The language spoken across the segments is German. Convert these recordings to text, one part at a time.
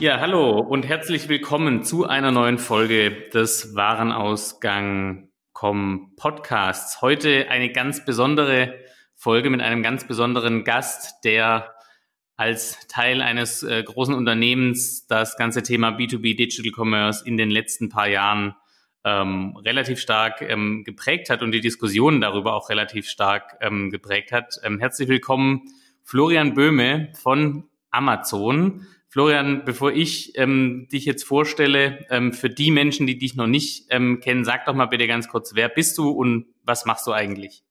Ja, hallo und herzlich willkommen zu einer neuen Folge des Warenausgang.com Podcasts. Heute eine ganz besondere Folge mit einem ganz besonderen Gast, der als Teil eines äh, großen Unternehmens das ganze Thema B2B Digital Commerce in den letzten paar Jahren ähm, relativ stark ähm, geprägt hat und die Diskussionen darüber auch relativ stark ähm, geprägt hat. Ähm, herzlich willkommen, Florian Böhme von Amazon. Florian, bevor ich ähm, dich jetzt vorstelle, ähm, für die Menschen, die dich noch nicht ähm, kennen, sag doch mal bitte ganz kurz, wer bist du und was machst du eigentlich?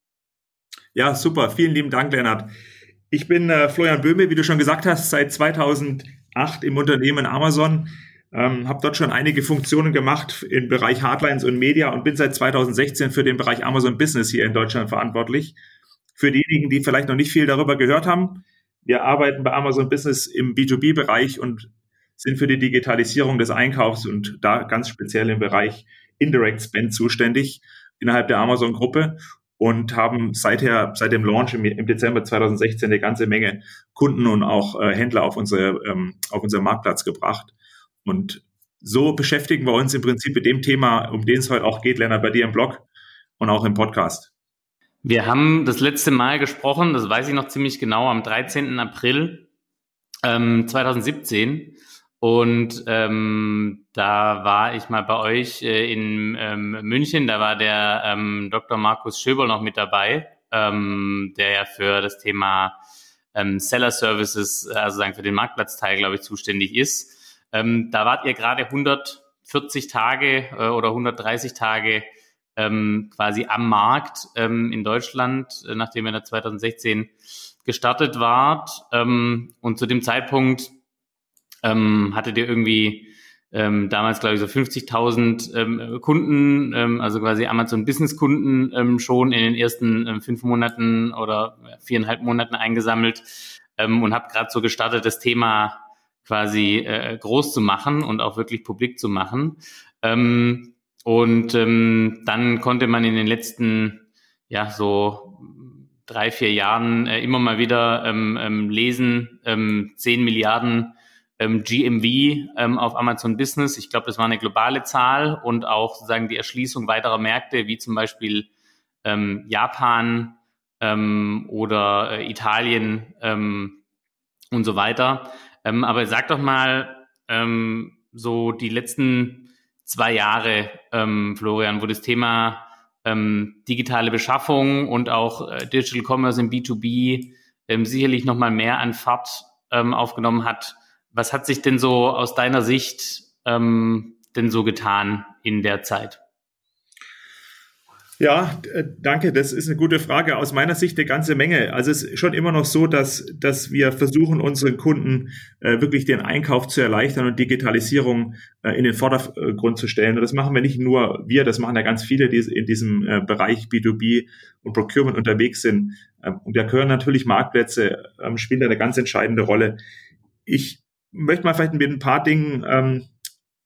Ja, super. Vielen lieben Dank, Lennart. Ich bin äh, Florian Böhme, wie du schon gesagt hast, seit 2008 im Unternehmen Amazon. Ähm, habe dort schon einige Funktionen gemacht im Bereich Hardlines und Media und bin seit 2016 für den Bereich Amazon Business hier in Deutschland verantwortlich. Für diejenigen, die vielleicht noch nicht viel darüber gehört haben, wir arbeiten bei Amazon Business im B2B-Bereich und sind für die Digitalisierung des Einkaufs und da ganz speziell im Bereich Indirect Spend zuständig innerhalb der Amazon-Gruppe und haben seither, seit dem Launch im, Dezember 2016 eine ganze Menge Kunden und auch äh, Händler auf, unsere, ähm, auf unseren Marktplatz gebracht. Und so beschäftigen wir uns im Prinzip mit dem Thema, um den es heute auch geht, Lennart, bei dir im Blog und auch im Podcast. Wir haben das letzte Mal gesprochen, das weiß ich noch ziemlich genau, am 13. April ähm, 2017. Und ähm, da war ich mal bei euch äh, in ähm, München, da war der ähm, Dr. Markus Schöber noch mit dabei, ähm, der ja für das Thema ähm, Seller Services, also sagen für den Marktplatzteil, glaube ich, zuständig ist. Ähm, da wart ihr gerade 140 Tage äh, oder 130 Tage ähm, quasi am Markt ähm, in Deutschland, äh, nachdem ihr da 2016 gestartet wart. Ähm, und zu dem Zeitpunkt ähm, hattet ihr irgendwie ähm, damals, glaube ich, so 50.000 ähm, Kunden, ähm, also quasi Amazon Business Kunden ähm, schon in den ersten ähm, fünf Monaten oder viereinhalb Monaten eingesammelt ähm, und habt gerade so gestartet, das Thema quasi äh, groß zu machen und auch wirklich publik zu machen. Ähm, und ähm, dann konnte man in den letzten, ja, so drei, vier Jahren äh, immer mal wieder ähm, ähm, lesen, ähm, 10 Milliarden ähm, GMV ähm, auf Amazon Business. Ich glaube, das war eine globale Zahl und auch sozusagen die Erschließung weiterer Märkte, wie zum Beispiel ähm, Japan ähm, oder äh, Italien ähm, und so weiter. Ähm, aber sag doch mal, ähm, so die letzten zwei Jahre, ähm, Florian, wo das Thema ähm, digitale Beschaffung und auch äh, Digital Commerce im B2B ähm, sicherlich nochmal mehr an Fahrt ähm, aufgenommen hat. Was hat sich denn so aus deiner Sicht ähm, denn so getan in der Zeit? Ja, äh, danke. Das ist eine gute Frage. Aus meiner Sicht eine ganze Menge. Also es ist schon immer noch so, dass, dass wir versuchen, unseren Kunden äh, wirklich den Einkauf zu erleichtern und Digitalisierung äh, in den Vordergrund zu stellen. Und das machen wir nicht nur wir, das machen ja ganz viele, die in diesem äh, Bereich B2B und Procurement unterwegs sind. Ähm, und da gehören natürlich Marktplätze, ähm, spielen da eine ganz entscheidende Rolle. Ich möchte mal vielleicht mit ein paar Dingen ähm,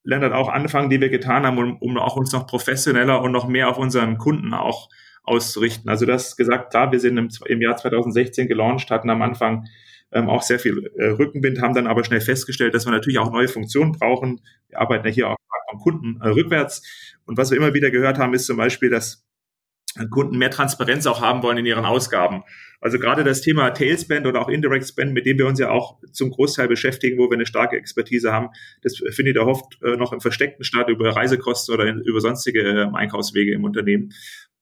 Lennart, auch anfangen, die wir getan haben, um, um auch uns noch professioneller und noch mehr auf unseren Kunden auch auszurichten. Also das gesagt, klar, wir sind im, im Jahr 2016 gelauncht, hatten am Anfang ähm, auch sehr viel äh, Rückenwind, haben dann aber schnell festgestellt, dass wir natürlich auch neue Funktionen brauchen. Wir arbeiten ja hier auch am Kunden äh, rückwärts. Und was wir immer wieder gehört haben, ist zum Beispiel, dass Kunden mehr Transparenz auch haben wollen in ihren Ausgaben. Also gerade das Thema Tailspend oder auch Indirect Spend, mit dem wir uns ja auch zum Großteil beschäftigen, wo wir eine starke Expertise haben, das findet ja oft äh, noch im versteckten Staat über Reisekosten oder über sonstige ähm, Einkaufswege im Unternehmen.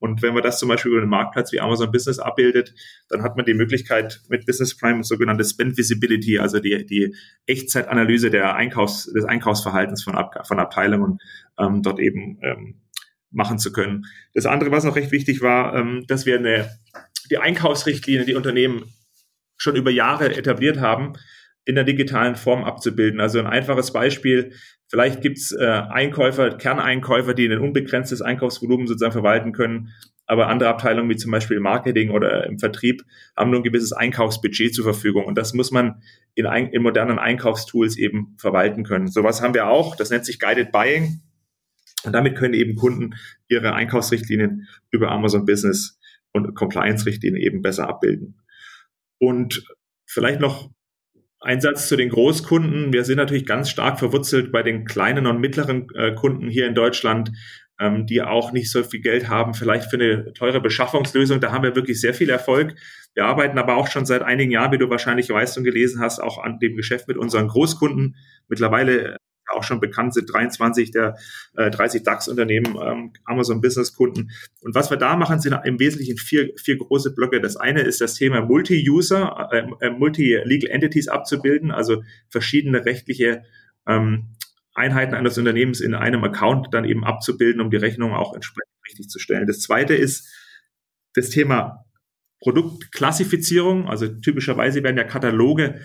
Und wenn man das zum Beispiel über einen Marktplatz wie Amazon Business abbildet, dann hat man die Möglichkeit mit Business Prime sogenannte Spend Visibility, also die, die Echtzeitanalyse der Einkaufs, des Einkaufsverhaltens von, Ab, von Abteilungen, ähm, dort eben ähm, machen zu können. Das andere, was noch recht wichtig war, ähm, dass wir eine, die Einkaufsrichtlinie, die Unternehmen schon über Jahre etabliert haben, in der digitalen Form abzubilden. Also ein einfaches Beispiel, vielleicht gibt's äh, Einkäufer, Kerneinkäufer, die ein unbegrenztes Einkaufsvolumen sozusagen verwalten können, aber andere Abteilungen wie zum Beispiel Marketing oder im Vertrieb haben nur ein gewisses Einkaufsbudget zur Verfügung und das muss man in, in modernen Einkaufstools eben verwalten können. Sowas haben wir auch, das nennt sich Guided Buying. Und damit können eben Kunden ihre Einkaufsrichtlinien über Amazon Business und Compliance-Richtlinien eben besser abbilden. Und vielleicht noch Einsatz zu den Großkunden. Wir sind natürlich ganz stark verwurzelt bei den kleinen und mittleren äh, Kunden hier in Deutschland, ähm, die auch nicht so viel Geld haben, vielleicht für eine teure Beschaffungslösung. Da haben wir wirklich sehr viel Erfolg. Wir arbeiten aber auch schon seit einigen Jahren, wie du wahrscheinlich weißt und gelesen hast, auch an dem Geschäft mit unseren Großkunden. Mittlerweile auch schon bekannt sind 23 der äh, 30 DAX-Unternehmen, ähm, Amazon Business-Kunden. Und was wir da machen, sind im Wesentlichen vier, vier große Blöcke. Das eine ist das Thema Multi-User, äh, äh, Multi-Legal Entities abzubilden, also verschiedene rechtliche ähm, Einheiten eines Unternehmens in einem Account dann eben abzubilden, um die Rechnung auch entsprechend richtig zu stellen. Das zweite ist das Thema Produktklassifizierung. Also typischerweise werden ja Kataloge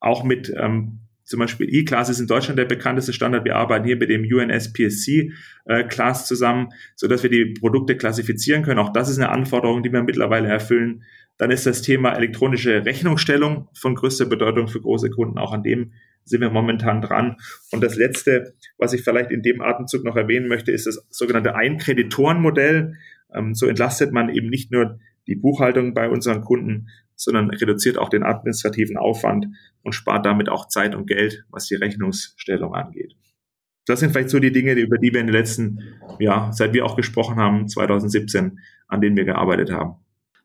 auch mit ähm, zum Beispiel E-Class ist in Deutschland der bekannteste Standard. Wir arbeiten hier mit dem UNSPSC-Class äh, zusammen, so dass wir die Produkte klassifizieren können. Auch das ist eine Anforderung, die wir mittlerweile erfüllen. Dann ist das Thema elektronische Rechnungsstellung von größter Bedeutung für große Kunden. Auch an dem sind wir momentan dran. Und das Letzte, was ich vielleicht in dem Atemzug noch erwähnen möchte, ist das sogenannte Einkreditorenmodell. Ähm, so entlastet man eben nicht nur die Buchhaltung bei unseren Kunden, sondern reduziert auch den administrativen Aufwand und spart damit auch Zeit und Geld, was die Rechnungsstellung angeht. Das sind vielleicht so die Dinge, über die wir in den letzten, ja, seit wir auch gesprochen haben, 2017, an denen wir gearbeitet haben.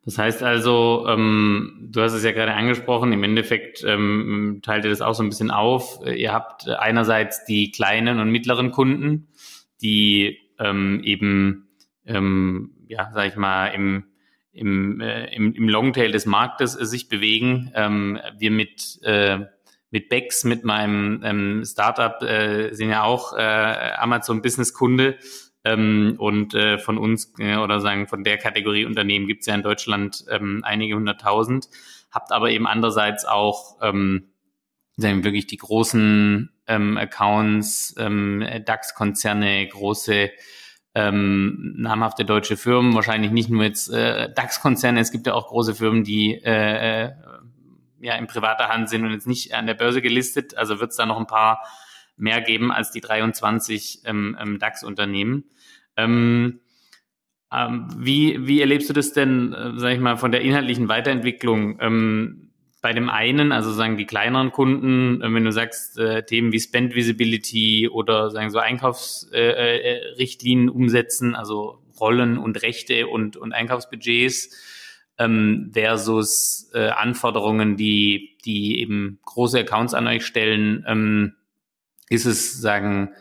Das heißt also, ähm, du hast es ja gerade angesprochen, im Endeffekt ähm, teilt ihr das auch so ein bisschen auf. Ihr habt einerseits die kleinen und mittleren Kunden, die ähm, eben, ähm, ja, sag ich mal, im im, äh, im, im Longtail des Marktes äh, sich bewegen. Ähm, wir mit, äh, mit Bex, mit meinem ähm, Startup, äh, sind ja auch äh, Amazon Business Kunde. Ähm, und äh, von uns äh, oder sagen von der Kategorie Unternehmen gibt es ja in Deutschland ähm, einige hunderttausend. Habt aber eben andererseits auch ähm, sagen wirklich die großen ähm, Accounts, ähm, DAX-Konzerne, große ähm, namhafte deutsche Firmen, wahrscheinlich nicht nur jetzt äh, DAX-Konzerne, es gibt ja auch große Firmen, die äh, äh, ja in privater Hand sind und jetzt nicht an der Börse gelistet. Also wird es da noch ein paar mehr geben als die 23 ähm, ähm, DAX-Unternehmen. Ähm, ähm, wie, wie erlebst du das denn, äh, sag ich mal, von der inhaltlichen Weiterentwicklung? Ähm, bei dem einen, also sagen die kleineren Kunden, äh, wenn du sagst, äh, Themen wie Spend Visibility oder sagen so Einkaufsrichtlinien äh, äh, umsetzen, also Rollen und Rechte und, und Einkaufsbudgets, ähm, versus äh, Anforderungen, die, die eben große Accounts an euch stellen, ähm, ist es, sagen,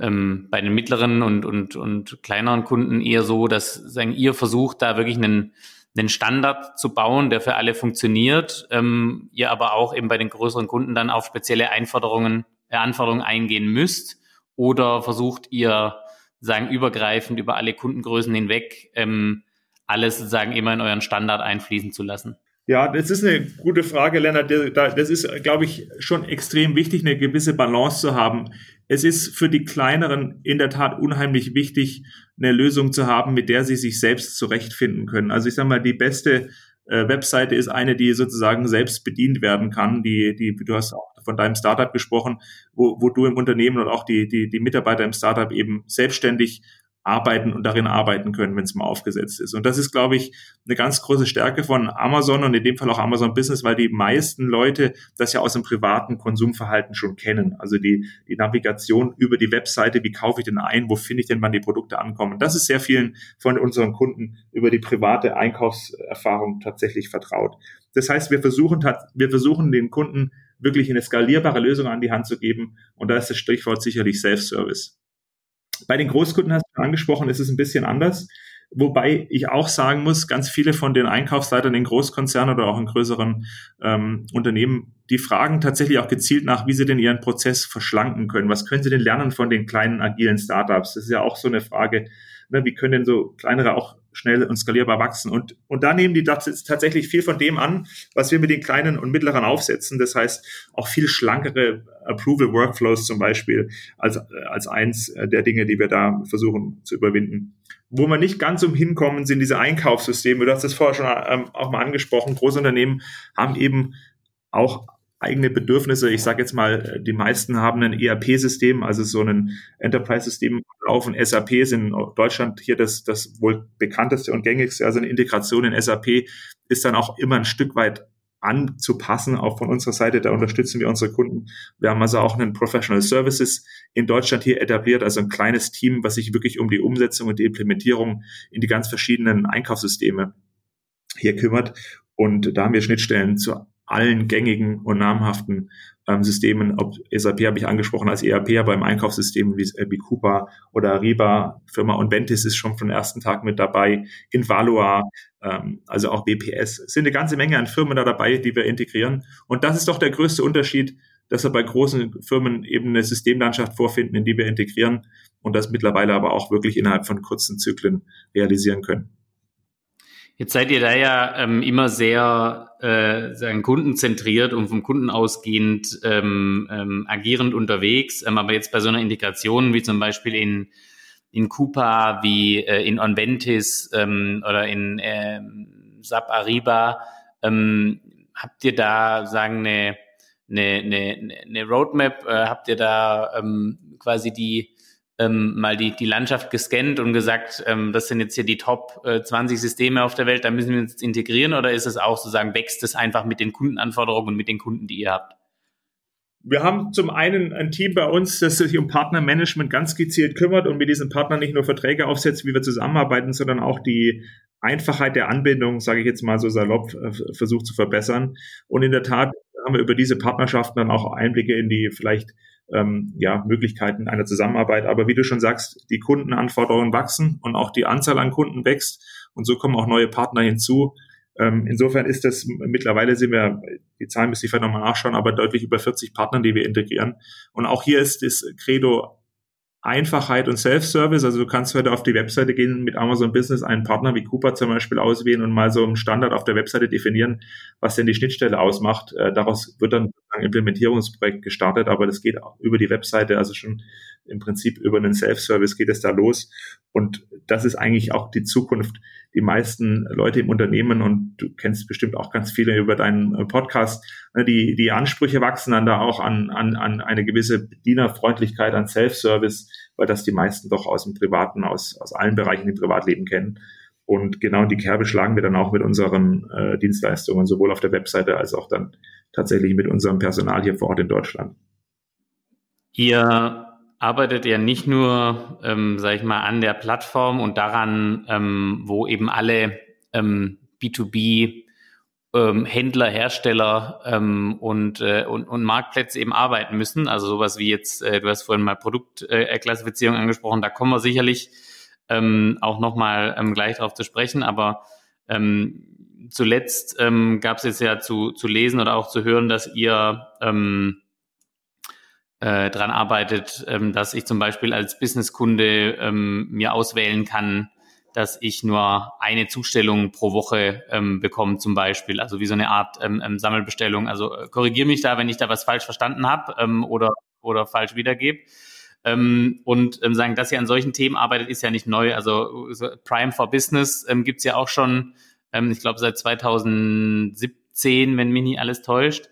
ähm, bei den mittleren und, und, und kleineren Kunden eher so, dass sagen, ihr versucht, da wirklich einen einen Standard zu bauen, der für alle funktioniert, ähm, ihr aber auch eben bei den größeren Kunden dann auf spezielle Einforderungen, äh, Anforderungen eingehen müsst? Oder versucht ihr, sagen, übergreifend über alle Kundengrößen hinweg, ähm, alles sozusagen immer in euren Standard einfließen zu lassen? Ja, das ist eine gute Frage, Lennart. Das ist, glaube ich, schon extrem wichtig, eine gewisse Balance zu haben. Es ist für die Kleineren in der Tat unheimlich wichtig, eine Lösung zu haben, mit der sie sich selbst zurechtfinden können. Also ich sage mal, die beste äh, Webseite ist eine, die sozusagen selbst bedient werden kann. Die, die, du hast auch von deinem Startup gesprochen, wo, wo du im Unternehmen und auch die, die, die Mitarbeiter im Startup eben selbstständig arbeiten und darin arbeiten können, wenn es mal aufgesetzt ist. Und das ist, glaube ich, eine ganz große Stärke von Amazon und in dem Fall auch Amazon Business, weil die meisten Leute das ja aus dem privaten Konsumverhalten schon kennen. Also die, die Navigation über die Webseite, wie kaufe ich denn ein, wo finde ich denn, wann die Produkte ankommen. Das ist sehr vielen von unseren Kunden über die private Einkaufserfahrung tatsächlich vertraut. Das heißt, wir versuchen, wir versuchen den Kunden wirklich eine skalierbare Lösung an die Hand zu geben. Und da ist das Stichwort sicherlich Self-Service. Bei den Großkunden hast du angesprochen, ist es ein bisschen anders. Wobei ich auch sagen muss, ganz viele von den Einkaufsleitern in Großkonzernen oder auch in größeren ähm, Unternehmen, die fragen tatsächlich auch gezielt nach, wie sie denn ihren Prozess verschlanken können. Was können sie denn lernen von den kleinen agilen Startups? Das ist ja auch so eine Frage, ne, wie können denn so kleinere auch schnell und skalierbar wachsen? Und, und da nehmen die tatsächlich viel von dem an, was wir mit den kleinen und mittleren aufsetzen. Das heißt, auch viel schlankere Approval Workflows zum Beispiel als, als eins der Dinge, die wir da versuchen zu überwinden. Wo wir nicht ganz umhin kommen, sind diese Einkaufssysteme. Du hast es vorher schon ähm, auch mal angesprochen. Großunternehmen haben eben auch eigene Bedürfnisse. Ich sage jetzt mal, die meisten haben ein ERP-System, also so ein Enterprise-System laufen. SAP ist in Deutschland hier das, das wohl bekannteste und gängigste, also eine Integration in SAP ist dann auch immer ein Stück weit anzupassen, auch von unserer Seite, da unterstützen wir unsere Kunden. Wir haben also auch einen Professional Services in Deutschland hier etabliert, also ein kleines Team, was sich wirklich um die Umsetzung und die Implementierung in die ganz verschiedenen Einkaufssysteme hier kümmert. Und da haben wir Schnittstellen zu allen gängigen und namhaften ähm, Systemen, ob SAP habe ich angesprochen als ERP, aber im Einkaufssystem wie, äh, wie Coupa oder Ariba, Firma Onventis ist schon vom ersten Tag mit dabei, Invalua, ähm, also auch BPS. Es sind eine ganze Menge an Firmen da dabei, die wir integrieren. Und das ist doch der größte Unterschied, dass wir bei großen Firmen eben eine Systemlandschaft vorfinden, in die wir integrieren und das mittlerweile aber auch wirklich innerhalb von kurzen Zyklen realisieren können. Jetzt seid ihr da ja ähm, immer sehr äh, sagen, kundenzentriert und vom Kunden ausgehend ähm, ähm, agierend unterwegs. Ähm, aber jetzt bei so einer Integration wie zum Beispiel in, in Coupa, wie äh, in Onventis ähm, oder in äh, SAP Ariba, ähm, habt ihr da sagen eine, eine, eine, eine Roadmap, äh, habt ihr da ähm, quasi die ähm, mal die, die Landschaft gescannt und gesagt, ähm, das sind jetzt hier die Top äh, 20 Systeme auf der Welt, da müssen wir uns integrieren oder ist es auch sozusagen, wächst es einfach mit den Kundenanforderungen und mit den Kunden, die ihr habt? Wir haben zum einen ein Team bei uns, das sich um Partnermanagement ganz gezielt kümmert und mit diesen Partnern nicht nur Verträge aufsetzt, wie wir zusammenarbeiten, sondern auch die Einfachheit der Anbindung, sage ich jetzt mal so salopp, äh, versucht zu verbessern. Und in der Tat haben wir über diese Partnerschaften dann auch Einblicke in die vielleicht ähm, ja, Möglichkeiten einer Zusammenarbeit. Aber wie du schon sagst, die Kundenanforderungen wachsen und auch die Anzahl an Kunden wächst und so kommen auch neue Partner hinzu. Ähm, insofern ist das, mittlerweile sind wir, die Zahlen müsste ich vielleicht nochmal nachschauen, aber deutlich über 40 Partner, die wir integrieren. Und auch hier ist das Credo Einfachheit und Self-Service. Also du kannst heute auf die Webseite gehen, mit Amazon Business einen Partner wie Cooper zum Beispiel auswählen und mal so einen Standard auf der Webseite definieren, was denn die Schnittstelle ausmacht. Äh, daraus wird dann ein Implementierungsprojekt gestartet, aber das geht auch über die Webseite, also schon im Prinzip über einen Self-Service geht es da los. Und das ist eigentlich auch die Zukunft. Die meisten Leute im Unternehmen, und du kennst bestimmt auch ganz viele über deinen äh, Podcast, ne, die, die Ansprüche wachsen dann da auch an, an, an eine gewisse Bedienerfreundlichkeit, an Self-Service, weil das die meisten doch aus dem Privaten, aus, aus allen Bereichen im Privatleben kennen. Und genau die Kerbe schlagen wir dann auch mit unseren äh, Dienstleistungen, sowohl auf der Webseite als auch dann tatsächlich mit unserem Personal hier vor Ort in Deutschland. Ihr arbeitet ja nicht nur, ähm, sage ich mal, an der Plattform und daran, ähm, wo eben alle ähm, B2B ähm, Händler, Hersteller ähm, und, äh, und, und Marktplätze eben arbeiten müssen. Also sowas wie jetzt, äh, du hast vorhin mal Produktklassifizierung äh, angesprochen, da kommen wir sicherlich ähm, auch nochmal ähm, gleich darauf zu sprechen, aber ähm, zuletzt ähm, gab es jetzt ja zu, zu lesen oder auch zu hören, dass ihr ähm, äh, dran arbeitet, ähm, dass ich zum Beispiel als Businesskunde ähm, mir auswählen kann, dass ich nur eine Zustellung pro Woche ähm, bekomme, zum Beispiel. Also wie so eine Art ähm, ähm, Sammelbestellung. Also äh, korrigiere mich da, wenn ich da was falsch verstanden habe ähm, oder, oder falsch wiedergebe. Ähm, und ähm, sagen, dass ihr an solchen Themen arbeitet, ist ja nicht neu. Also so Prime for Business ähm, gibt ja auch schon, ähm, ich glaube, seit 2017, wenn mich nicht alles täuscht.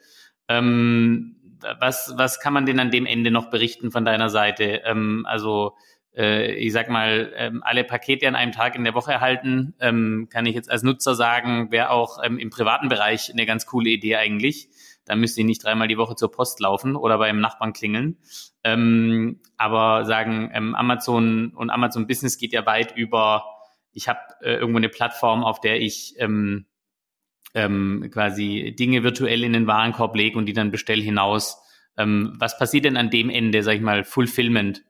Ähm, was, was kann man denn an dem Ende noch berichten von deiner Seite? Ähm, also äh, ich sag mal, ähm, alle Pakete an einem Tag in der Woche erhalten, ähm, kann ich jetzt als Nutzer sagen, wäre auch ähm, im privaten Bereich eine ganz coole Idee eigentlich. Da müsste ich nicht dreimal die Woche zur Post laufen oder beim Nachbarn klingeln. Ähm, aber sagen, ähm, Amazon und Amazon Business geht ja weit über, ich habe äh, irgendwo eine Plattform, auf der ich ähm, ähm, quasi Dinge virtuell in den Warenkorb lege und die dann bestell hinaus. Ähm, was passiert denn an dem Ende, sag ich mal, Fulfillment?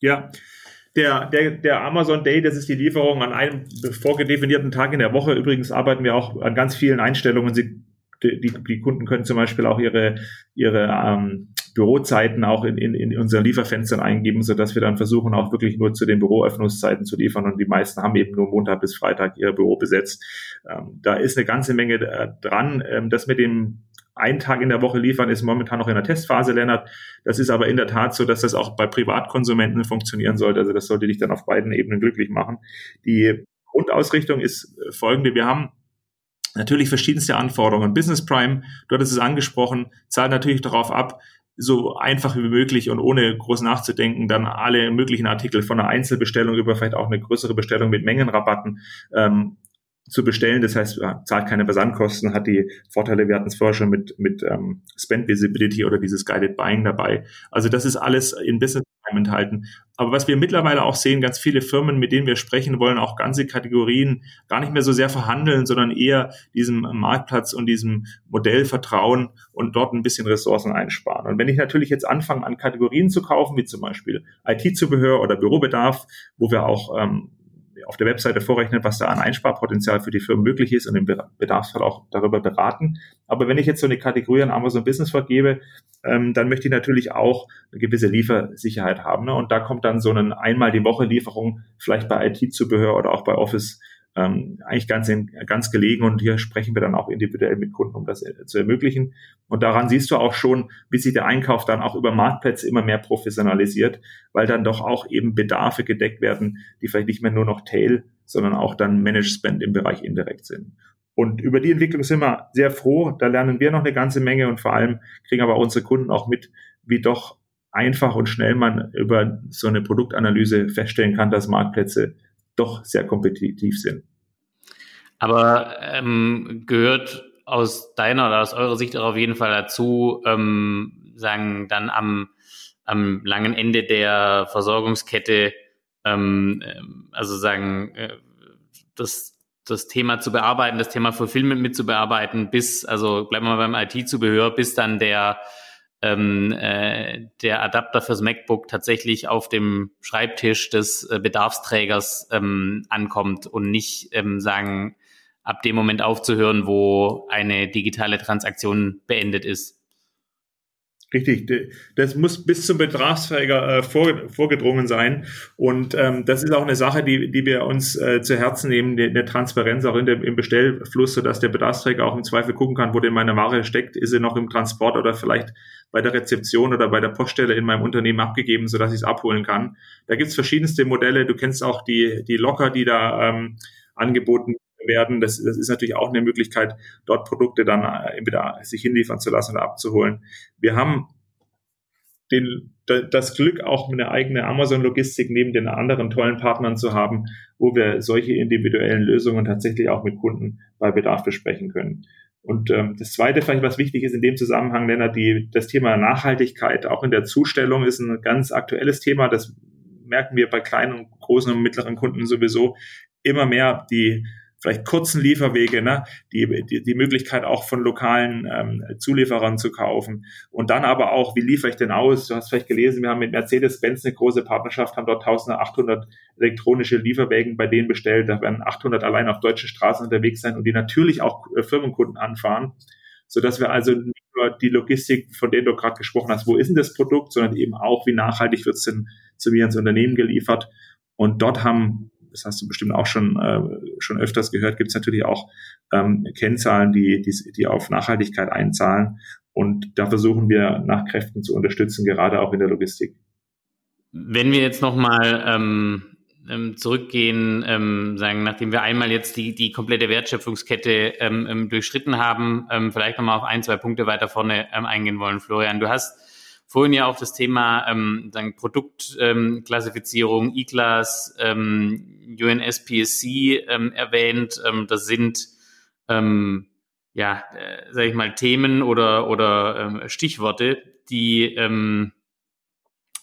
Ja, der, der, der Amazon Day, das ist die Lieferung an einem vorgedefinierten Tag in der Woche. Übrigens arbeiten wir auch an ganz vielen Einstellungen. Sie, die, die Kunden können zum Beispiel auch ihre, ihre ähm, Bürozeiten auch in, in, in unseren Lieferfenstern eingeben, so dass wir dann versuchen, auch wirklich nur zu den Büroöffnungszeiten zu liefern. Und die meisten haben eben nur Montag bis Freitag ihr Büro besetzt. Ähm, da ist eine ganze Menge äh, dran. Ähm, das mit dem einen Tag in der Woche liefern ist momentan noch in der Testphase, Lennart. Das ist aber in der Tat so, dass das auch bei Privatkonsumenten funktionieren sollte. Also das sollte dich dann auf beiden Ebenen glücklich machen. Die Grundausrichtung ist folgende. Wir haben natürlich verschiedenste Anforderungen. Business Prime, du hattest es angesprochen, zahlt natürlich darauf ab, so einfach wie möglich und ohne groß nachzudenken, dann alle möglichen Artikel von einer Einzelbestellung über vielleicht auch eine größere Bestellung mit Mengenrabatten ähm, zu bestellen. Das heißt, zahlt keine Versandkosten, hat die Vorteile, wir hatten es vorher schon mit, mit ähm, Spend Visibility oder dieses Guided Buying dabei. Also das ist alles in Business Time enthalten. Aber was wir mittlerweile auch sehen, ganz viele Firmen, mit denen wir sprechen wollen, auch ganze Kategorien gar nicht mehr so sehr verhandeln, sondern eher diesem Marktplatz und diesem Modell vertrauen und dort ein bisschen Ressourcen einsparen. Und wenn ich natürlich jetzt anfange, an Kategorien zu kaufen, wie zum Beispiel IT-Zubehör oder Bürobedarf, wo wir auch ähm, auf der Webseite vorrechnen, was da an Einsparpotenzial für die Firmen möglich ist und im Bedarfsfall auch darüber beraten. Aber wenn ich jetzt so eine Kategorie an Amazon Business vergebe, ähm, dann möchte ich natürlich auch eine gewisse Liefersicherheit haben. Ne? Und da kommt dann so eine einmal die Woche Lieferung vielleicht bei IT-Zubehör oder auch bei Office ähm, eigentlich ganz, in, ganz gelegen und hier sprechen wir dann auch individuell mit Kunden, um das äh, zu ermöglichen. Und daran siehst du auch schon, wie sich der Einkauf dann auch über Marktplätze immer mehr professionalisiert, weil dann doch auch eben Bedarfe gedeckt werden, die vielleicht nicht mehr nur noch Tail, sondern auch dann Managed Spend im Bereich indirekt sind. Und über die Entwicklung sind wir sehr froh. Da lernen wir noch eine ganze Menge und vor allem kriegen aber unsere Kunden auch mit, wie doch einfach und schnell man über so eine Produktanalyse feststellen kann, dass Marktplätze doch sehr kompetitiv sind. Aber ähm, gehört aus deiner oder aus eurer Sicht auch auf jeden Fall dazu, ähm, sagen dann am, am langen Ende der Versorgungskette, ähm, ähm also sagen, äh, das, das Thema zu bearbeiten, das Thema Fulfillment mitzubearbeiten, bis, also bleiben wir beim IT-Zubehör, bis dann der ähm, äh, der Adapter fürs MacBook tatsächlich auf dem Schreibtisch des äh, Bedarfsträgers ähm, ankommt und nicht ähm, sagen, ab dem Moment aufzuhören, wo eine digitale Transaktion beendet ist. Richtig, das muss bis zum Betragsfähiger äh, vor, vorgedrungen sein. Und ähm, das ist auch eine Sache, die, die wir uns äh, zu Herzen nehmen, eine Transparenz auch in dem, im Bestellfluss, sodass der Bedarfsträger auch im Zweifel gucken kann, wo denn meine Ware steckt. Ist sie noch im Transport oder vielleicht bei der Rezeption oder bei der Poststelle in meinem Unternehmen abgegeben, sodass ich es abholen kann. Da gibt's verschiedenste Modelle. Du kennst auch die, die Locker, die da ähm, angeboten werden. Das, das ist natürlich auch eine Möglichkeit, dort Produkte dann äh, entweder sich hinliefern zu lassen oder abzuholen. Wir haben den, das Glück, auch eine eigene Amazon-Logistik neben den anderen tollen Partnern zu haben, wo wir solche individuellen Lösungen tatsächlich auch mit Kunden bei Bedarf besprechen können. Und ähm, das Zweite, vielleicht was wichtig ist in dem Zusammenhang, Lennart, die, das Thema Nachhaltigkeit auch in der Zustellung ist ein ganz aktuelles Thema. Das merken wir bei kleinen großen und mittleren Kunden sowieso immer mehr. Die vielleicht kurzen Lieferwege, ne? die, die, die Möglichkeit auch von lokalen ähm, Zulieferern zu kaufen. Und dann aber auch, wie liefere ich denn aus? Du hast vielleicht gelesen, wir haben mit Mercedes-Benz eine große Partnerschaft, haben dort 1800 elektronische Lieferwägen bei denen bestellt. Da werden 800 allein auf deutschen Straßen unterwegs sein und die natürlich auch äh, Firmenkunden anfahren, sodass wir also nicht nur die Logistik, von der du gerade gesprochen hast, wo ist denn das Produkt, sondern eben auch, wie nachhaltig wird es denn zu mir ins Unternehmen geliefert. Und dort haben das hast du bestimmt auch schon, äh, schon öfters gehört, gibt es natürlich auch ähm, Kennzahlen, die, die, die auf Nachhaltigkeit einzahlen. Und da versuchen wir nach Kräften zu unterstützen, gerade auch in der Logistik. Wenn wir jetzt nochmal ähm, ähm, zurückgehen, ähm, sagen, nachdem wir einmal jetzt die, die komplette Wertschöpfungskette ähm, ähm durchschritten haben, ähm, vielleicht nochmal auf ein, zwei Punkte weiter vorne ähm, eingehen wollen. Florian, du hast vorhin ja auch das Thema ähm, sagen Produktklassifizierung, ähm, E-Class, ähm, UNSPSC ähm, erwähnt. Ähm, das sind ähm, ja, äh, sage ich mal, Themen oder, oder ähm, Stichworte, die ähm,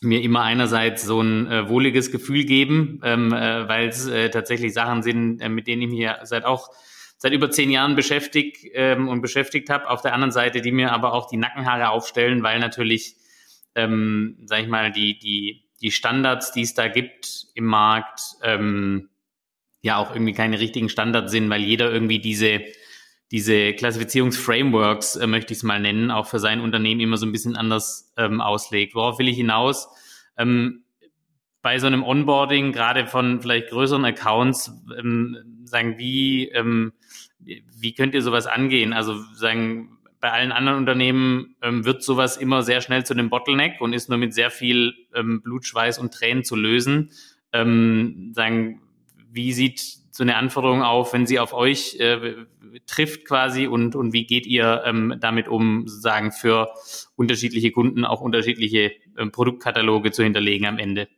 mir immer einerseits so ein äh, wohliges Gefühl geben, ähm, äh, weil es äh, tatsächlich Sachen sind, äh, mit denen ich mich seit auch seit über zehn Jahren beschäftigt ähm, und beschäftigt habe. Auf der anderen Seite, die mir aber auch die Nackenhaare aufstellen, weil natürlich ähm, sag ich mal, die, die, die Standards, die es da gibt im Markt, ähm, ja auch irgendwie keine richtigen Standards sind, weil jeder irgendwie diese, diese Klassifizierungsframeworks, äh, möchte ich es mal nennen, auch für sein Unternehmen immer so ein bisschen anders ähm, auslegt. Worauf will ich hinaus? Ähm, bei so einem Onboarding, gerade von vielleicht größeren Accounts, ähm, sagen, wie, ähm, wie könnt ihr sowas angehen? Also sagen, bei allen anderen Unternehmen ähm, wird sowas immer sehr schnell zu einem Bottleneck und ist nur mit sehr viel ähm, Blut, Schweiß und Tränen zu lösen. Ähm, sagen, wie sieht so eine Anforderung auf, wenn sie auf euch äh, trifft quasi und, und wie geht ihr ähm, damit um, sozusagen für unterschiedliche Kunden auch unterschiedliche ähm, Produktkataloge zu hinterlegen am Ende?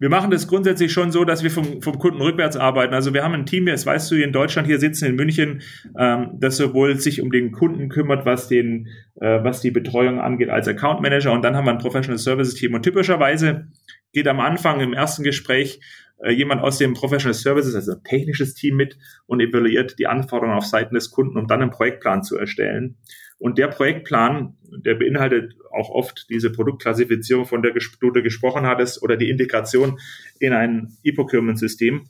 Wir machen das grundsätzlich schon so, dass wir vom, vom Kunden rückwärts arbeiten. Also wir haben ein Team, das weißt du, hier in Deutschland hier sitzen, in München, ähm, das sowohl sich um den Kunden kümmert, was den, äh, was die Betreuung angeht, als Account Manager. Und dann haben wir ein Professional Services Team. Und typischerweise geht am Anfang im ersten Gespräch äh, jemand aus dem Professional Services, also technisches Team mit und evaluiert die Anforderungen auf Seiten des Kunden, um dann einen Projektplan zu erstellen. Und der Projektplan, der beinhaltet auch oft diese Produktklassifizierung, von der du gesprochen hattest, oder die Integration in ein E-Procurement-System.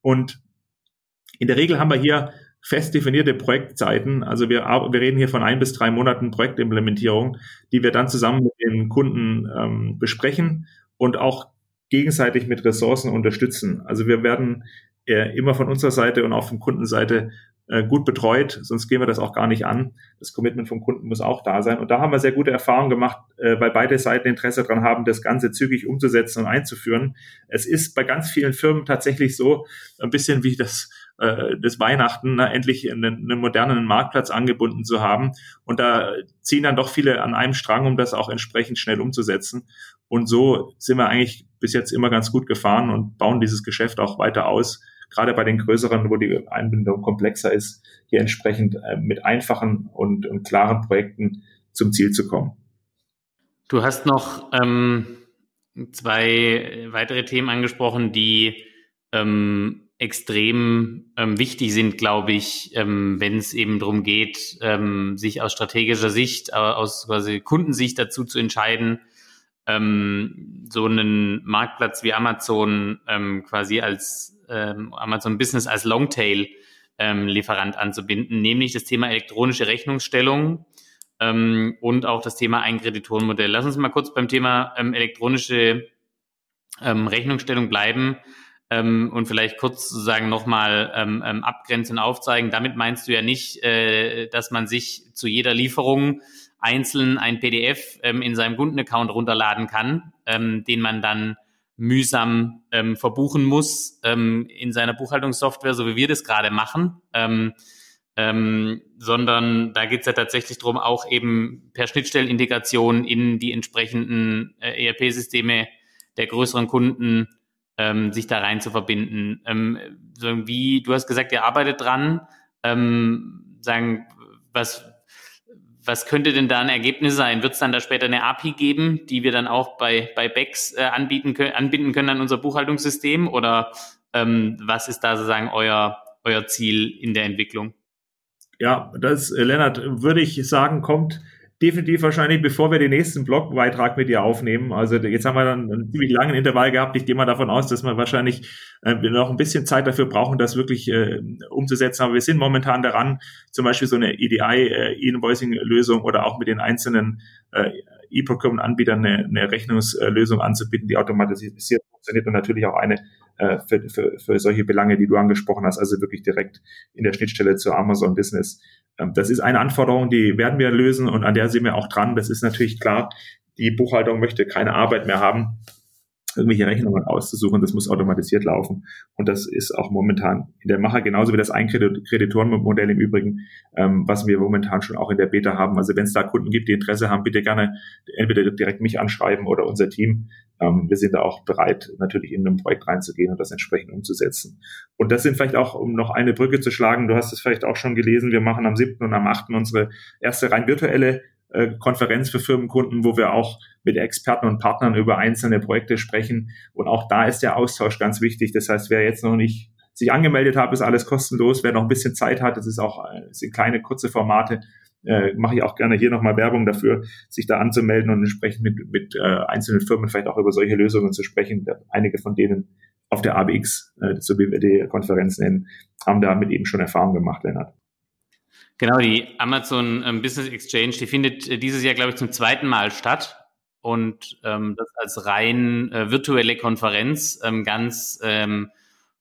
Und in der Regel haben wir hier fest definierte Projektzeiten. Also wir, wir reden hier von ein bis drei Monaten Projektimplementierung, die wir dann zusammen mit den Kunden ähm, besprechen und auch gegenseitig mit Ressourcen unterstützen. Also wir werden äh, immer von unserer Seite und auch von Kundenseite äh, gut betreut, sonst gehen wir das auch gar nicht an. Das Commitment vom Kunden muss auch da sein. Und da haben wir sehr gute Erfahrungen gemacht, äh, weil beide Seiten Interesse daran haben, das Ganze zügig umzusetzen und einzuführen. Es ist bei ganz vielen Firmen tatsächlich so, ein bisschen wie das äh, des Weihnachten, na, endlich einen, einen modernen Marktplatz angebunden zu haben. Und da ziehen dann doch viele an einem Strang, um das auch entsprechend schnell umzusetzen. Und so sind wir eigentlich bis jetzt immer ganz gut gefahren und bauen dieses Geschäft auch weiter aus gerade bei den größeren, wo die Einbindung komplexer ist, hier entsprechend äh, mit einfachen und, und klaren Projekten zum Ziel zu kommen. Du hast noch ähm, zwei weitere Themen angesprochen, die ähm, extrem ähm, wichtig sind, glaube ich, ähm, wenn es eben darum geht, ähm, sich aus strategischer Sicht, aus quasi Kundensicht dazu zu entscheiden, ähm, so einen Marktplatz wie Amazon ähm, quasi als ähm, Amazon Business als Longtail ähm, Lieferant anzubinden, nämlich das Thema elektronische Rechnungsstellung ähm, und auch das Thema Einkreditorenmodell. Lass uns mal kurz beim Thema ähm, elektronische ähm, Rechnungsstellung bleiben ähm, und vielleicht kurz sozusagen nochmal ähm, ähm, abgrenzen, aufzeigen. Damit meinst du ja nicht, äh, dass man sich zu jeder Lieferung einzeln ein PDF ähm, in seinem Kundenaccount runterladen kann, ähm, den man dann mühsam ähm, verbuchen muss ähm, in seiner Buchhaltungssoftware, so wie wir das gerade machen. Ähm, ähm, sondern da geht es ja tatsächlich darum, auch eben per Schnittstellenintegration in die entsprechenden äh, ERP-Systeme der größeren Kunden ähm, sich da rein zu verbinden. Ähm, so wie du hast gesagt, ihr arbeitet dran. Ähm, sagen, was was könnte denn da ein Ergebnis sein? Wird es dann da später eine API geben, die wir dann auch bei, bei BEX äh, anbieten können, anbinden können an unser Buchhaltungssystem? Oder ähm, was ist da sozusagen euer, euer Ziel in der Entwicklung? Ja, das, äh, Lennart, würde ich sagen, kommt definitiv wahrscheinlich, bevor wir den nächsten Blogbeitrag mit dir aufnehmen. Also jetzt haben wir dann einen ziemlich langen Intervall gehabt. Ich gehe mal davon aus, dass wir wahrscheinlich äh, noch ein bisschen Zeit dafür brauchen, das wirklich äh, umzusetzen. Aber wir sind momentan daran, zum Beispiel so eine EDI-Invoicing-Lösung äh, oder auch mit den einzelnen äh, E-Procurement-Anbietern eine, eine Rechnungslösung anzubieten, die automatisiert funktioniert und natürlich auch eine äh, für, für, für solche Belange, die du angesprochen hast, also wirklich direkt in der Schnittstelle zu Amazon Business. Ähm, das ist eine Anforderung, die werden wir lösen und an der sind wir auch dran. Das ist natürlich klar. Die Buchhaltung möchte keine Arbeit mehr haben irgendwelche Rechnungen auszusuchen. Das muss automatisiert laufen. Und das ist auch momentan in der Mache, genauso wie das Einkreditorenmodell im Übrigen, ähm, was wir momentan schon auch in der Beta haben. Also wenn es da Kunden gibt, die Interesse haben, bitte gerne entweder direkt mich anschreiben oder unser Team. Ähm, wir sind da auch bereit, natürlich in ein Projekt reinzugehen und das entsprechend umzusetzen. Und das sind vielleicht auch, um noch eine Brücke zu schlagen, du hast es vielleicht auch schon gelesen, wir machen am 7. und am 8. unsere erste rein virtuelle äh, Konferenz für Firmenkunden, wo wir auch mit Experten und Partnern über einzelne Projekte sprechen. Und auch da ist der Austausch ganz wichtig. Das heißt, wer jetzt noch nicht sich angemeldet hat, ist alles kostenlos. Wer noch ein bisschen Zeit hat, das ist auch das sind kleine, kurze Formate, äh, mache ich auch gerne hier nochmal Werbung dafür, sich da anzumelden und entsprechend mit, mit äh, einzelnen Firmen vielleicht auch über solche Lösungen zu sprechen. Einige von denen auf der ABX, äh, so wie wir die Konferenz nennen, haben damit eben schon Erfahrung gemacht, Lennart. Genau, die Amazon ähm, Business Exchange, die findet äh, dieses Jahr, glaube ich, zum zweiten Mal statt und ähm, das als rein äh, virtuelle Konferenz ähm, ganz ähm,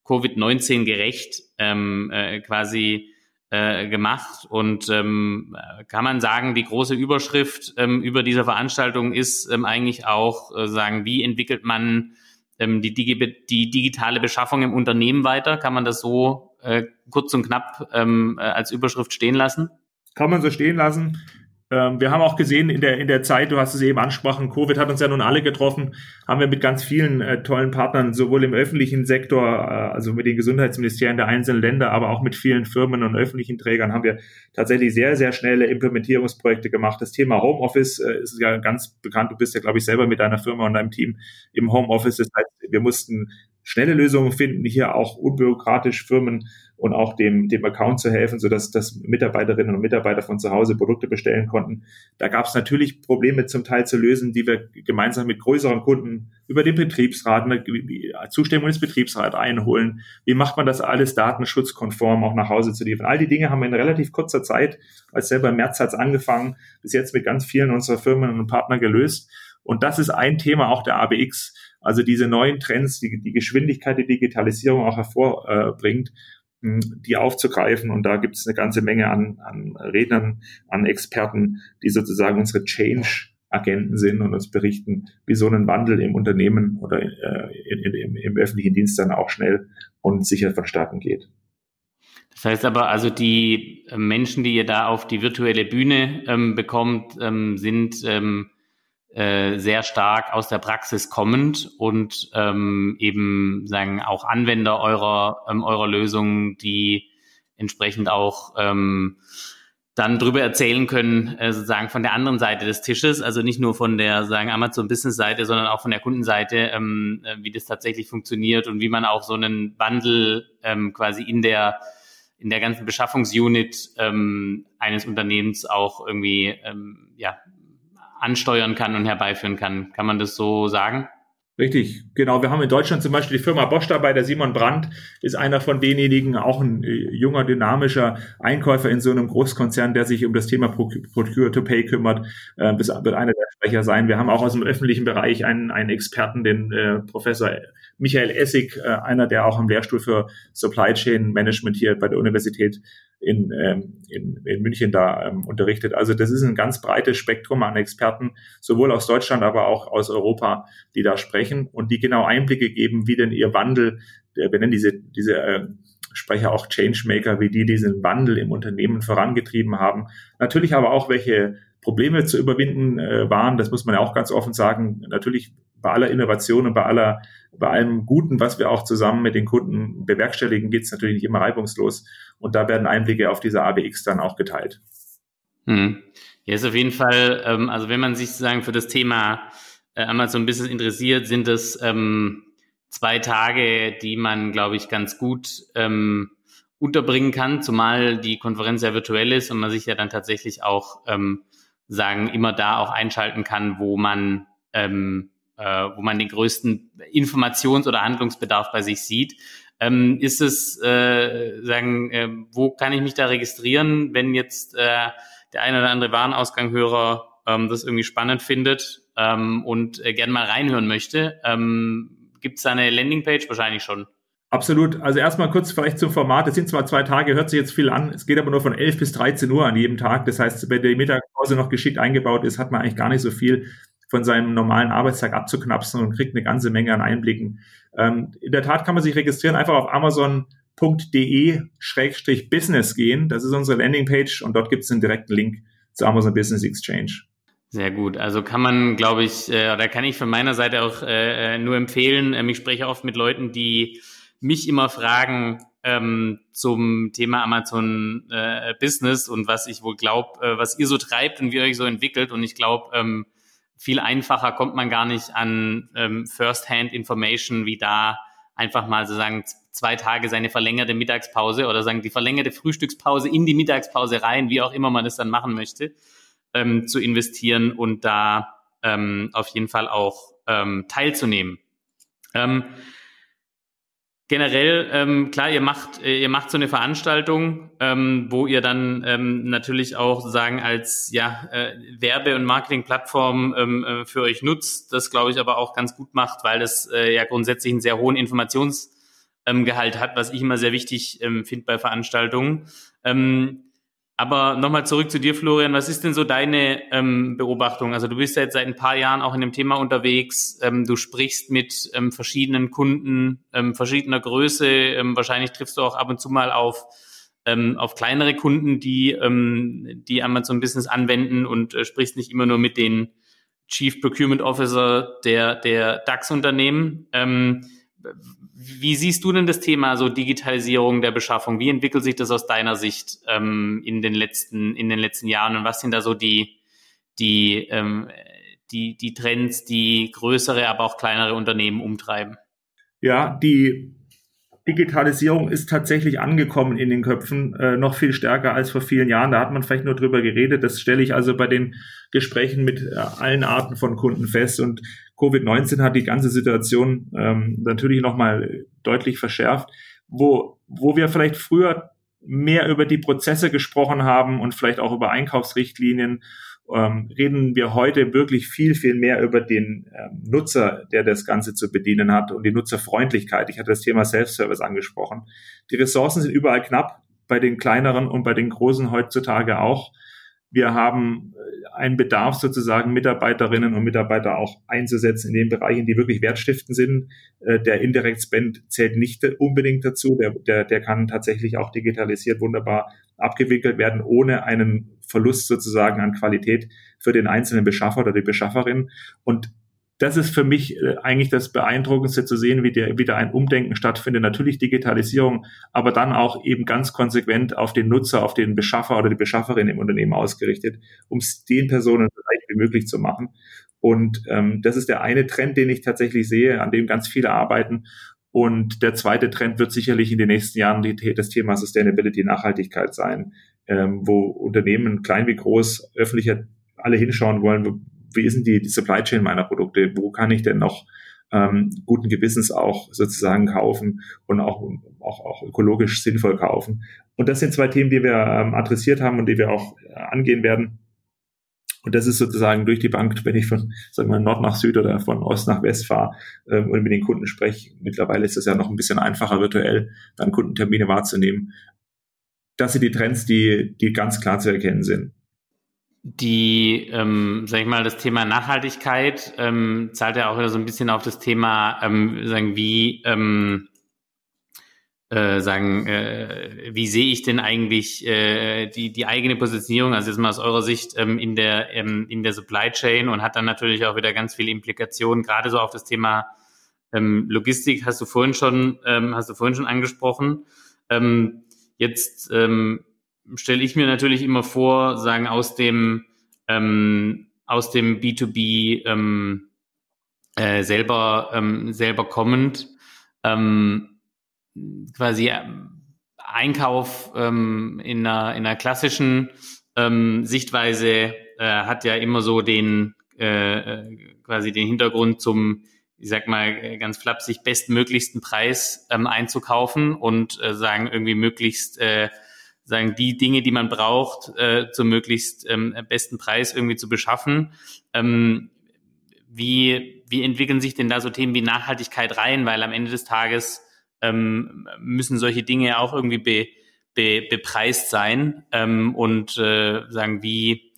Covid-19 gerecht ähm, äh, quasi äh, gemacht. Und ähm, kann man sagen, die große Überschrift ähm, über dieser Veranstaltung ist ähm, eigentlich auch äh, sagen, wie entwickelt man ähm, die, Digi die digitale Beschaffung im Unternehmen weiter? Kann man das so äh, kurz und knapp ähm, äh, als Überschrift stehen lassen? Kann man so stehen lassen. Ähm, wir haben auch gesehen in der, in der Zeit, du hast es eben ansprochen, Covid hat uns ja nun alle getroffen, haben wir mit ganz vielen äh, tollen Partnern, sowohl im öffentlichen Sektor, äh, also mit den Gesundheitsministerien der einzelnen Länder, aber auch mit vielen Firmen und öffentlichen Trägern, haben wir tatsächlich sehr, sehr schnelle Implementierungsprojekte gemacht. Das Thema Homeoffice äh, ist ja ganz bekannt. Du bist ja, glaube ich, selber mit deiner Firma und deinem Team im Homeoffice. Das heißt, wir mussten schnelle Lösungen finden, hier auch unbürokratisch Firmen und auch dem, dem Account zu helfen, sodass dass Mitarbeiterinnen und Mitarbeiter von zu Hause Produkte bestellen konnten. Da gab es natürlich Probleme zum Teil zu lösen, die wir gemeinsam mit größeren Kunden über den Betriebsrat, eine Zustimmung des Betriebsrats einholen. Wie macht man das alles datenschutzkonform auch nach Hause zu liefern? All die Dinge haben wir in relativ kurzer Zeit, als selber im März hat es angefangen, bis jetzt mit ganz vielen unserer Firmen und Partner gelöst. Und das ist ein Thema auch der ABX, also diese neuen Trends, die die Geschwindigkeit der Digitalisierung auch hervorbringt die aufzugreifen. Und da gibt es eine ganze Menge an, an Rednern, an Experten, die sozusagen unsere Change-Agenten sind und uns berichten, wie so ein Wandel im Unternehmen oder äh, in, in, im, im öffentlichen Dienst dann auch schnell und sicher vonstatten geht. Das heißt aber, also die äh, Menschen, die ihr da auf die virtuelle Bühne ähm, bekommt, ähm, sind ähm, äh, sehr stark aus der Praxis kommend und ähm, eben sagen auch Anwender eurer ähm, eurer Lösungen, die entsprechend auch ähm, dann drüber erzählen können, äh, sozusagen von der anderen Seite des Tisches, also nicht nur von der sagen Amazon Business Seite, sondern auch von der Kundenseite, ähm, äh, wie das tatsächlich funktioniert und wie man auch so einen Wandel ähm, quasi in der in der ganzen Beschaffungsunit ähm, eines Unternehmens auch irgendwie ähm, ansteuern kann und herbeiführen kann. Kann man das so sagen? Richtig, genau. Wir haben in Deutschland zum Beispiel die Firma Bosch dabei. Der Simon Brandt ist einer von denjenigen, auch ein äh, junger, dynamischer Einkäufer in so einem Großkonzern, der sich um das Thema Procure to Pay kümmert. Äh, das wird einer der Sprecher sein. Wir haben auch aus dem öffentlichen Bereich einen, einen Experten, den äh, Professor Michael Essig, äh, einer, der auch am Lehrstuhl für Supply Chain Management hier bei der Universität in, ähm, in, in München da ähm, unterrichtet. Also das ist ein ganz breites Spektrum an Experten, sowohl aus Deutschland, aber auch aus Europa, die da sprechen und die genau Einblicke geben, wie denn ihr Wandel, wir nennen diese, diese äh, Sprecher auch Changemaker, wie die diesen Wandel im Unternehmen vorangetrieben haben. Natürlich aber auch, welche Probleme zu überwinden äh, waren, das muss man ja auch ganz offen sagen. Natürlich bei aller Innovation und bei aller, bei allem Guten, was wir auch zusammen mit den Kunden bewerkstelligen, geht es natürlich nicht immer reibungslos. Und da werden Einblicke auf diese ABX dann auch geteilt. Hm. Ja, ist auf jeden Fall, ähm, also wenn man sich sozusagen für das Thema äh, Amazon Business interessiert, sind es ähm, zwei Tage, die man, glaube ich, ganz gut ähm, unterbringen kann, zumal die Konferenz ja virtuell ist und man sich ja dann tatsächlich auch ähm, sagen, immer da auch einschalten kann, wo man ähm, äh, wo man den größten Informations- oder Handlungsbedarf bei sich sieht. Ähm, ist es, äh, sagen, äh, wo kann ich mich da registrieren, wenn jetzt äh, der eine oder andere Warenausganghörer ähm, das irgendwie spannend findet ähm, und äh, gern mal reinhören möchte? Ähm, Gibt es da eine Landingpage? Wahrscheinlich schon. Absolut. Also erstmal kurz vielleicht zum Format. Es sind zwar zwei Tage, hört sich jetzt viel an. Es geht aber nur von 11 bis 13 Uhr an jedem Tag. Das heißt, wenn die Mittagspause noch geschickt eingebaut ist, hat man eigentlich gar nicht so viel von seinem normalen Arbeitstag abzuknapsen und kriegt eine ganze Menge an Einblicken. Ähm, in der Tat kann man sich registrieren, einfach auf amazon.de-business gehen. Das ist unsere Landingpage und dort gibt es einen direkten Link zu Amazon Business Exchange. Sehr gut. Also kann man, glaube ich, äh, oder kann ich von meiner Seite auch äh, äh nur empfehlen. Ähm, ich spreche oft mit Leuten, die mich immer fragen ähm, zum Thema Amazon äh, Business und was ich wohl glaube, äh, was ihr so treibt und wie ihr euch so entwickelt. Und ich glaube, ähm, viel einfacher kommt man gar nicht an ähm, First-Hand-Information, wie da einfach mal sozusagen zwei Tage seine verlängerte Mittagspause oder sagen die verlängerte Frühstückspause in die Mittagspause rein, wie auch immer man das dann machen möchte, ähm, zu investieren und da ähm, auf jeden Fall auch ähm, teilzunehmen. Ähm, generell, ähm, klar, ihr macht, äh, ihr macht so eine Veranstaltung, ähm, wo ihr dann ähm, natürlich auch sozusagen als ja, äh, Werbe- und Marketingplattform ähm, äh, für euch nutzt. Das glaube ich aber auch ganz gut macht, weil es äh, ja grundsätzlich einen sehr hohen Informationsgehalt ähm, hat, was ich immer sehr wichtig ähm, finde bei Veranstaltungen. Ähm, aber nochmal zurück zu dir, Florian. Was ist denn so deine ähm, Beobachtung? Also du bist ja jetzt seit ein paar Jahren auch in dem Thema unterwegs. Ähm, du sprichst mit ähm, verschiedenen Kunden ähm, verschiedener Größe. Ähm, wahrscheinlich triffst du auch ab und zu mal auf ähm, auf kleinere Kunden, die, ähm, die Amazon Business anwenden und äh, sprichst nicht immer nur mit den Chief Procurement Officer der, der DAX-Unternehmen. Ähm, wie siehst du denn das Thema so Digitalisierung der Beschaffung? Wie entwickelt sich das aus deiner Sicht ähm, in den letzten in den letzten Jahren und was sind da so die die ähm, die die Trends, die größere, aber auch kleinere Unternehmen umtreiben? Ja, die Digitalisierung ist tatsächlich angekommen in den Köpfen, äh, noch viel stärker als vor vielen Jahren. Da hat man vielleicht nur drüber geredet. Das stelle ich also bei den Gesprächen mit äh, allen Arten von Kunden fest. Und Covid-19 hat die ganze Situation ähm, natürlich nochmal deutlich verschärft, wo, wo wir vielleicht früher mehr über die Prozesse gesprochen haben und vielleicht auch über Einkaufsrichtlinien ähm, reden wir heute wirklich viel, viel mehr über den ähm, Nutzer, der das Ganze zu bedienen hat und die Nutzerfreundlichkeit. Ich hatte das Thema Self-Service angesprochen. Die Ressourcen sind überall knapp, bei den kleineren und bei den großen heutzutage auch. Wir haben äh, einen Bedarf sozusagen, Mitarbeiterinnen und Mitarbeiter auch einzusetzen in den Bereichen, die wirklich wertstiftend sind. Äh, der Indirect Spend zählt nicht unbedingt dazu. Der, der, der kann tatsächlich auch digitalisiert wunderbar abgewickelt werden, ohne einen Verlust sozusagen an Qualität für den einzelnen Beschaffer oder die Beschafferin. Und das ist für mich äh, eigentlich das Beeindruckendste zu sehen, wie der, wieder ein Umdenken stattfindet. Natürlich Digitalisierung, aber dann auch eben ganz konsequent auf den Nutzer, auf den Beschaffer oder die Beschafferin im Unternehmen ausgerichtet, um es den Personen so leicht wie möglich zu machen. Und ähm, das ist der eine Trend, den ich tatsächlich sehe, an dem ganz viele arbeiten. Und der zweite Trend wird sicherlich in den nächsten Jahren die, das Thema Sustainability, Nachhaltigkeit sein, ähm, wo Unternehmen, klein wie groß, öffentlicher alle hinschauen wollen, wie ist denn die, die Supply Chain meiner Produkte? Wo kann ich denn noch ähm, guten Gewissens auch sozusagen kaufen und auch, auch, auch ökologisch sinnvoll kaufen? Und das sind zwei Themen, die wir ähm, adressiert haben und die wir auch äh, angehen werden. Und das ist sozusagen durch die Bank, wenn ich von sagen wir, Nord nach Süd oder von Ost nach West fahre ähm, und mit den Kunden spreche. Mittlerweile ist es ja noch ein bisschen einfacher, virtuell dann Kundentermine wahrzunehmen. Das sind die Trends, die, die ganz klar zu erkennen sind die, ähm, sag ich mal, das Thema Nachhaltigkeit ähm, zahlt ja auch wieder so ein bisschen auf das Thema, ähm, sagen wie, ähm, äh, sagen, äh, wie sehe ich denn eigentlich äh, die die eigene Positionierung, also jetzt mal aus eurer Sicht ähm, in der ähm, in der Supply Chain und hat dann natürlich auch wieder ganz viele Implikationen, gerade so auf das Thema ähm, Logistik hast du vorhin schon ähm, hast du vorhin schon angesprochen. Ähm, jetzt ähm, stelle ich mir natürlich immer vor, sagen aus dem ähm, aus dem B2B ähm, äh, selber ähm, selber kommend ähm, quasi äh, Einkauf ähm, in einer in einer klassischen ähm, Sichtweise äh, hat ja immer so den äh, äh quasi den Hintergrund zum ich sag mal ganz flapsig bestmöglichsten Preis ähm, einzukaufen und äh, sagen irgendwie möglichst äh, sagen, die Dinge, die man braucht, äh, zum möglichst ähm, besten Preis irgendwie zu beschaffen. Ähm, wie, wie entwickeln sich denn da so Themen wie Nachhaltigkeit rein? Weil am Ende des Tages ähm, müssen solche Dinge auch irgendwie be, be, bepreist sein. Ähm, und äh, sagen, wie,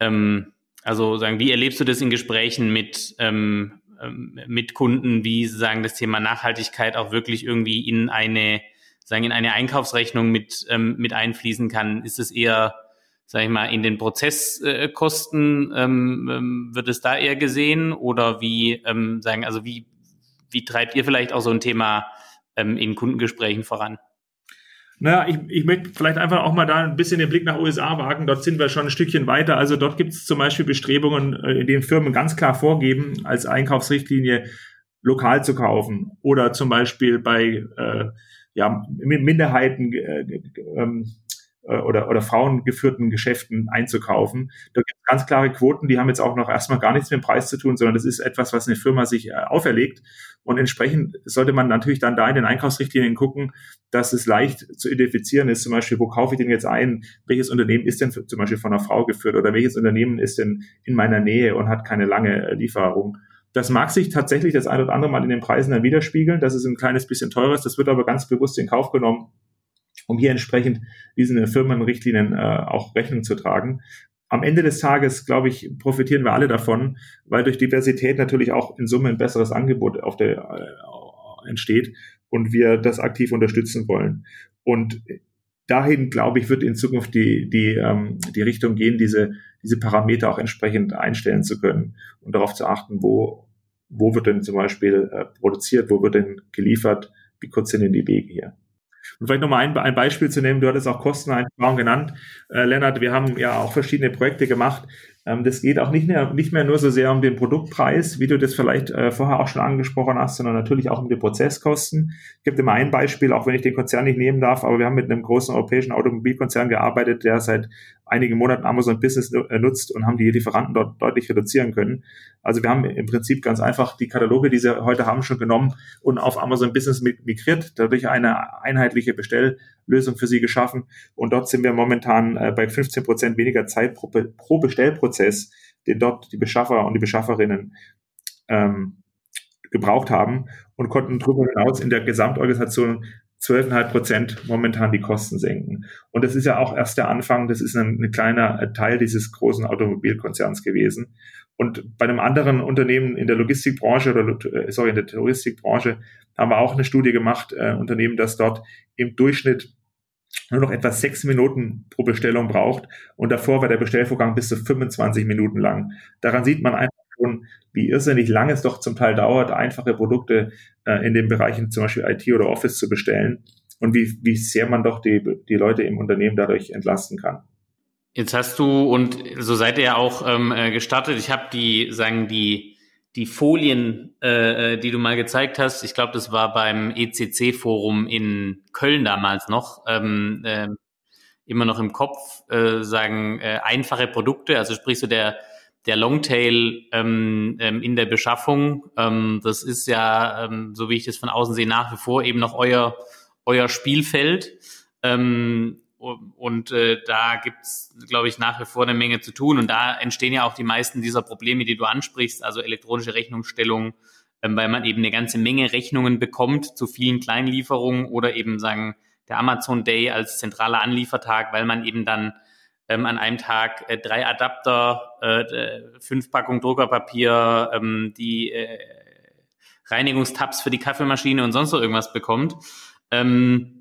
ähm, also sagen, wie erlebst du das in Gesprächen mit, ähm, ähm mit Kunden, wie sagen das Thema Nachhaltigkeit auch wirklich irgendwie in eine sagen, in eine Einkaufsrechnung mit, ähm, mit einfließen kann? Ist es eher, sage ich mal, in den Prozesskosten ähm, ähm, wird es da eher gesehen oder wie ähm, sagen, also wie, wie treibt ihr vielleicht auch so ein Thema ähm, in Kundengesprächen voran? Naja, ich, ich möchte vielleicht einfach auch mal da ein bisschen den Blick nach USA wagen. Dort sind wir schon ein Stückchen weiter. Also dort gibt es zum Beispiel Bestrebungen, äh, in denen Firmen ganz klar vorgeben, als Einkaufsrichtlinie lokal zu kaufen. Oder zum Beispiel bei äh, ja, Minderheiten äh, ähm, äh, oder, oder frauengeführten Geschäften einzukaufen. Da gibt es ganz klare Quoten, die haben jetzt auch noch erstmal gar nichts mit dem Preis zu tun, sondern das ist etwas, was eine Firma sich äh, auferlegt. Und entsprechend sollte man natürlich dann da in den Einkaufsrichtlinien gucken, dass es leicht zu identifizieren ist, zum Beispiel, wo kaufe ich denn jetzt ein, welches Unternehmen ist denn für, zum Beispiel von einer Frau geführt oder welches Unternehmen ist denn in meiner Nähe und hat keine lange äh, Lieferung. Das mag sich tatsächlich das ein oder andere Mal in den Preisen dann widerspiegeln, dass es ein kleines bisschen teurer ist. Das wird aber ganz bewusst in Kauf genommen, um hier entsprechend diesen Firmenrichtlinien äh, auch Rechnung zu tragen. Am Ende des Tages, glaube ich, profitieren wir alle davon, weil durch Diversität natürlich auch in Summe ein besseres Angebot auf der, äh, entsteht und wir das aktiv unterstützen wollen. Und dahin, glaube ich, wird in Zukunft die, die, ähm, die Richtung gehen, diese, diese Parameter auch entsprechend einstellen zu können und darauf zu achten, wo, wo wird denn zum Beispiel äh, produziert, wo wird denn geliefert, wie kurz sind denn die Wege hier. Und vielleicht nochmal ein, ein Beispiel zu nehmen, du hattest auch Kosteneinsparung genannt, äh, Lennart, wir haben ja auch verschiedene Projekte gemacht, ähm, das geht auch nicht mehr, nicht mehr nur so sehr um den Produktpreis, wie du das vielleicht äh, vorher auch schon angesprochen hast, sondern natürlich auch um die Prozesskosten. Ich gebe dir mal ein Beispiel, auch wenn ich den Konzern nicht nehmen darf, aber wir haben mit einem großen europäischen Automobilkonzern gearbeitet, der seit einigen Monaten Amazon Business äh, nutzt und haben die Lieferanten dort deutlich reduzieren können. Also wir haben im Prinzip ganz einfach die Kataloge, die sie heute haben, schon genommen und auf Amazon Business migriert, dadurch eine einheitliche Bestelllösung für sie geschaffen. Und dort sind wir momentan äh, bei 15 Prozent weniger Zeit pro, pro Bestellprozess, den dort die Beschaffer und die Beschafferinnen ähm, gebraucht haben und konnten darüber hinaus in der Gesamtorganisation 12,5 Prozent momentan die Kosten senken. Und das ist ja auch erst der Anfang, das ist ein, ein kleiner Teil dieses großen Automobilkonzerns gewesen. Und bei einem anderen Unternehmen in der Logistikbranche oder äh, sorry, in der Touristikbranche haben wir auch eine Studie gemacht, äh, Unternehmen, das dort im Durchschnitt nur noch etwa sechs Minuten pro Bestellung braucht. Und davor war der Bestellvorgang bis zu 25 Minuten lang. Daran sieht man einfach schon, wie irrsinnig lang es doch zum Teil dauert, einfache Produkte äh, in den Bereichen zum Beispiel IT oder Office zu bestellen und wie, wie sehr man doch die, die Leute im Unternehmen dadurch entlasten kann. Jetzt hast du, und so seid ihr ja auch ähm, äh, gestartet, ich habe die, sagen die, die Folien, äh, äh die du mal gezeigt hast, ich glaube, das war beim ECC-Forum in Köln damals noch, ähm, äh, immer noch im Kopf, äh, sagen äh, einfache Produkte, also sprich so der, der Longtail ähm, ähm, in der Beschaffung, ähm, das ist ja, ähm, so wie ich das von außen sehe, nach wie vor eben noch euer, euer Spielfeld. Ähm, und äh, da gibt's, glaube ich, nach wie vor eine Menge zu tun. Und da entstehen ja auch die meisten dieser Probleme, die du ansprichst, also elektronische Rechnungsstellung, ähm, weil man eben eine ganze Menge Rechnungen bekommt zu vielen Kleinlieferungen oder eben sagen, der Amazon Day als zentraler Anliefertag, weil man eben dann ähm, an einem Tag äh, drei Adapter, äh, fünf Packungen Druckerpapier, ähm, die äh, Reinigungstabs für die Kaffeemaschine und sonst noch irgendwas bekommt. Ähm,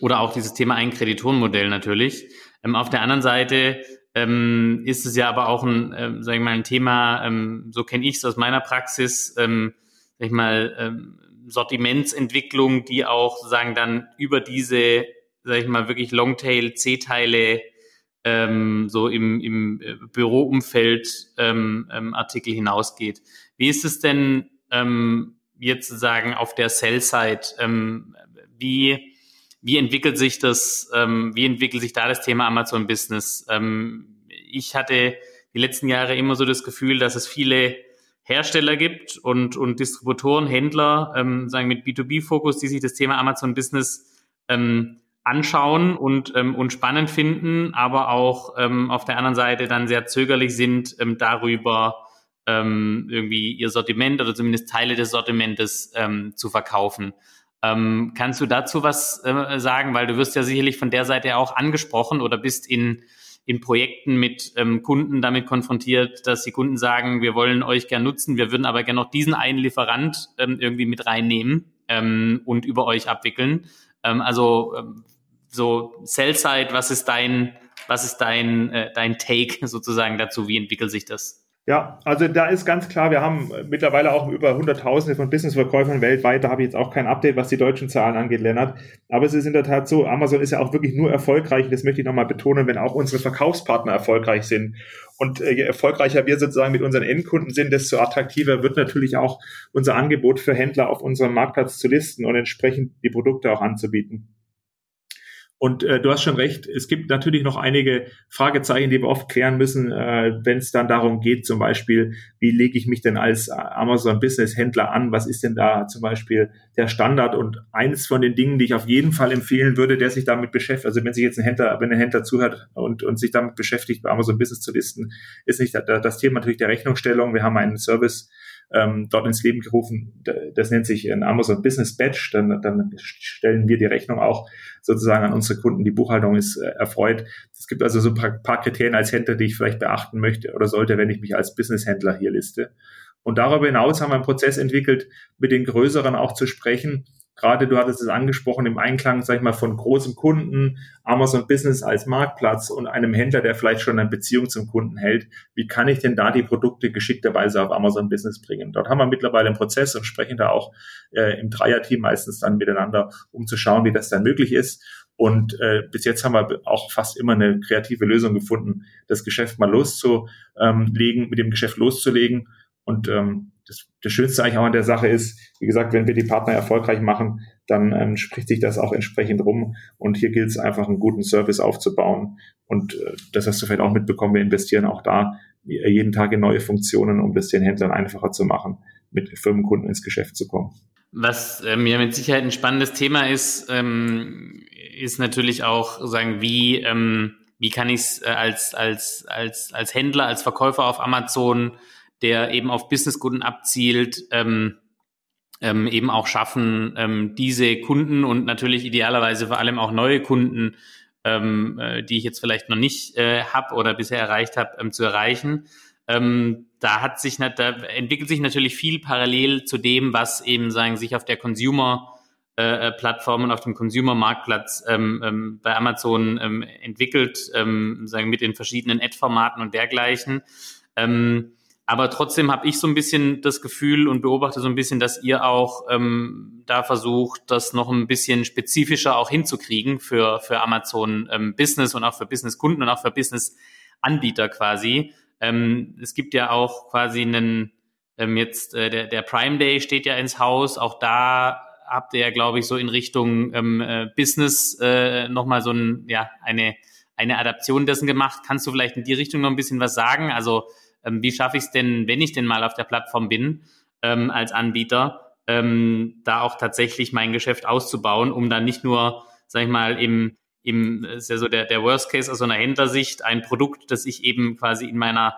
oder auch dieses Thema Einkreditorenmodell natürlich. Ähm, auf der anderen Seite ähm, ist es ja aber auch ein, ähm, sag ich mal, ein Thema, ähm, so kenne ich es aus meiner Praxis, ähm, sag ich mal, ähm, Sortimentsentwicklung, die auch sagen dann über diese, sag ich mal, wirklich Longtail C-Teile ähm, so im, im äh, Büroumfeld ähm, ähm, Artikel hinausgeht. Wie ist es denn ähm, jetzt sozusagen auf der Sell-Side? Ähm, wie, wie entwickelt sich das, ähm, wie entwickelt sich da das Thema Amazon Business? Ähm, ich hatte die letzten Jahre immer so das Gefühl, dass es viele Hersteller gibt und, und Distributoren, Händler, ähm, sagen mit B2B-Fokus, die sich das Thema Amazon Business ähm, anschauen und, ähm, und spannend finden, aber auch ähm, auf der anderen Seite dann sehr zögerlich sind ähm, darüber, ähm, irgendwie ihr Sortiment oder zumindest Teile des Sortimentes ähm, zu verkaufen. Ähm, kannst du dazu was äh, sagen? Weil du wirst ja sicherlich von der Seite auch angesprochen oder bist in, in Projekten mit ähm, Kunden damit konfrontiert, dass die Kunden sagen, wir wollen euch gern nutzen, wir würden aber gerne noch diesen einen Lieferant ähm, irgendwie mit reinnehmen ähm, und über euch abwickeln. Ähm, also ähm, so Sell-Side, was ist dein, was ist dein, äh, dein Take sozusagen dazu? Wie entwickelt sich das? Ja, also da ist ganz klar, wir haben mittlerweile auch über Hunderttausende von Businessverkäufern weltweit. Da habe ich jetzt auch kein Update, was die deutschen Zahlen angeht, Lennart. Aber es ist in der Tat so, Amazon ist ja auch wirklich nur erfolgreich, das möchte ich nochmal betonen, wenn auch unsere Verkaufspartner erfolgreich sind. Und äh, je erfolgreicher wir sozusagen mit unseren Endkunden sind, desto attraktiver wird natürlich auch unser Angebot für Händler auf unserem Marktplatz zu listen und entsprechend die Produkte auch anzubieten. Und äh, du hast schon recht, es gibt natürlich noch einige Fragezeichen, die wir oft klären müssen, äh, wenn es dann darum geht, zum Beispiel, wie lege ich mich denn als Amazon Business Händler an? Was ist denn da zum Beispiel der Standard? Und eins von den Dingen, die ich auf jeden Fall empfehlen würde, der sich damit beschäftigt, also wenn sich jetzt ein Händler, wenn ein Händler zuhört und, und sich damit beschäftigt, bei Amazon Business zu listen, ist nicht das Thema natürlich der Rechnungsstellung. Wir haben einen Service, ähm, dort ins Leben gerufen. Das nennt sich ein Amazon Business Badge. Dann, dann stellen wir die Rechnung auch sozusagen an unsere Kunden. Die Buchhaltung ist äh, erfreut. Es gibt also so ein paar, paar Kriterien als Händler, die ich vielleicht beachten möchte oder sollte, wenn ich mich als Business-Händler hier liste. Und darüber hinaus haben wir einen Prozess entwickelt, mit den Größeren auch zu sprechen, gerade du hattest es angesprochen, im Einklang, sag ich mal, von großem Kunden, Amazon Business als Marktplatz und einem Händler, der vielleicht schon eine Beziehung zum Kunden hält. Wie kann ich denn da die Produkte geschickterweise auf Amazon Business bringen? Dort haben wir mittlerweile einen Prozess und sprechen da auch äh, im Dreierteam meistens dann miteinander, um zu schauen, wie das dann möglich ist. Und äh, bis jetzt haben wir auch fast immer eine kreative Lösung gefunden, das Geschäft mal loszulegen, mit dem Geschäft loszulegen. Und ähm, das, das Schönste eigentlich auch an der Sache ist, wie gesagt, wenn wir die Partner erfolgreich machen, dann ähm, spricht sich das auch entsprechend rum. Und hier gilt es einfach, einen guten Service aufzubauen. Und äh, das hast du vielleicht auch mitbekommen, wir investieren auch da jeden Tag in neue Funktionen, um das den Händlern einfacher zu machen, mit Firmenkunden ins Geschäft zu kommen. Was ähm, ja mit Sicherheit ein spannendes Thema ist, ähm, ist natürlich auch sagen, wie ähm, wie kann ich es äh, als als als als Händler, als Verkäufer auf Amazon der eben auf Businesskunden abzielt, ähm, ähm, eben auch schaffen, ähm, diese Kunden und natürlich idealerweise vor allem auch neue Kunden, ähm, äh, die ich jetzt vielleicht noch nicht äh, habe oder bisher erreicht habe, ähm, zu erreichen. Ähm, da hat sich, da entwickelt sich natürlich viel parallel zu dem, was eben sagen sich auf der Consumer äh, Plattform und auf dem Consumer-Marktplatz ähm, ähm, bei Amazon ähm, entwickelt, ähm, sagen mit den verschiedenen Ad-Formaten und dergleichen. Ähm, aber trotzdem habe ich so ein bisschen das Gefühl und beobachte so ein bisschen, dass ihr auch ähm, da versucht, das noch ein bisschen spezifischer auch hinzukriegen für, für Amazon ähm, Business und auch für Business-Kunden und auch für Business-Anbieter quasi. Ähm, es gibt ja auch quasi einen, ähm, jetzt äh, der, der Prime Day steht ja ins Haus. Auch da habt ihr ja, glaube ich, so in Richtung ähm, äh, Business äh, nochmal so ein, ja, eine, eine Adaption dessen gemacht. Kannst du vielleicht in die Richtung noch ein bisschen was sagen? Also ähm, wie schaffe ich es denn, wenn ich denn mal auf der Plattform bin, ähm, als Anbieter, ähm, da auch tatsächlich mein Geschäft auszubauen, um dann nicht nur, sag ich mal, im, im ist ja so der, der Worst Case aus so einer Händlersicht, ein Produkt, das ich eben quasi in meiner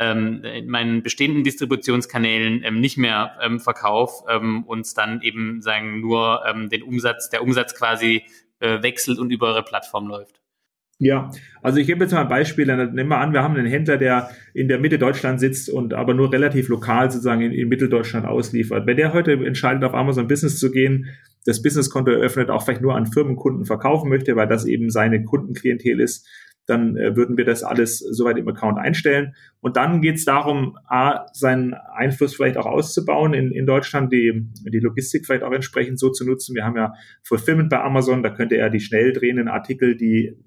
ähm, in meinen bestehenden Distributionskanälen ähm, nicht mehr ähm, verkaufe, ähm, uns dann eben sagen nur ähm, den Umsatz, der Umsatz quasi äh, wechselt und über eure Plattform läuft. Ja, also ich gebe jetzt mal ein Beispiel. Dann nehmen wir an, wir haben einen Händler, der in der Mitte Deutschland sitzt und aber nur relativ lokal sozusagen in, in Mitteldeutschland ausliefert. Wenn der heute entscheidet, auf Amazon Business zu gehen, das Businesskonto eröffnet, auch vielleicht nur an Firmenkunden verkaufen möchte, weil das eben seine Kundenklientel ist, dann äh, würden wir das alles soweit im Account einstellen. Und dann geht es darum, A, seinen Einfluss vielleicht auch auszubauen in, in Deutschland, die, die Logistik vielleicht auch entsprechend so zu nutzen. Wir haben ja Fulfillment bei Amazon, da könnte er die schnell drehenden Artikel, die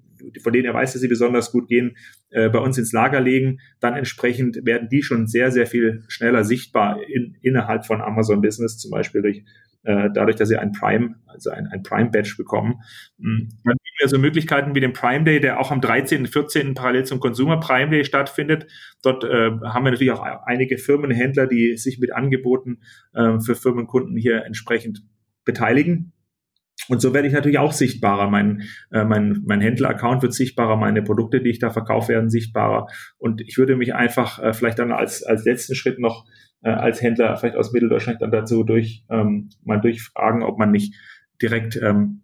von denen er weiß, dass sie besonders gut gehen, äh, bei uns ins Lager legen, dann entsprechend werden die schon sehr, sehr viel schneller sichtbar in, innerhalb von Amazon Business, zum Beispiel durch äh, dadurch, dass sie ein Prime, also ein, ein Prime-Badge bekommen. Mhm. Dann gibt es so Möglichkeiten wie den Prime Day, der auch am 13., 14. parallel zum Consumer Prime Day stattfindet. Dort äh, haben wir natürlich auch einige Firmenhändler, die sich mit Angeboten äh, für Firmenkunden hier entsprechend beteiligen. Und so werde ich natürlich auch sichtbarer. Mein, äh, mein, mein Händler-Account wird sichtbarer, meine Produkte, die ich da verkaufe, werden sichtbarer. Und ich würde mich einfach äh, vielleicht dann als, als letzten Schritt noch äh, als Händler vielleicht aus Mitteldeutschland dann dazu durch ähm, mal durchfragen, ob man nicht direkt ähm,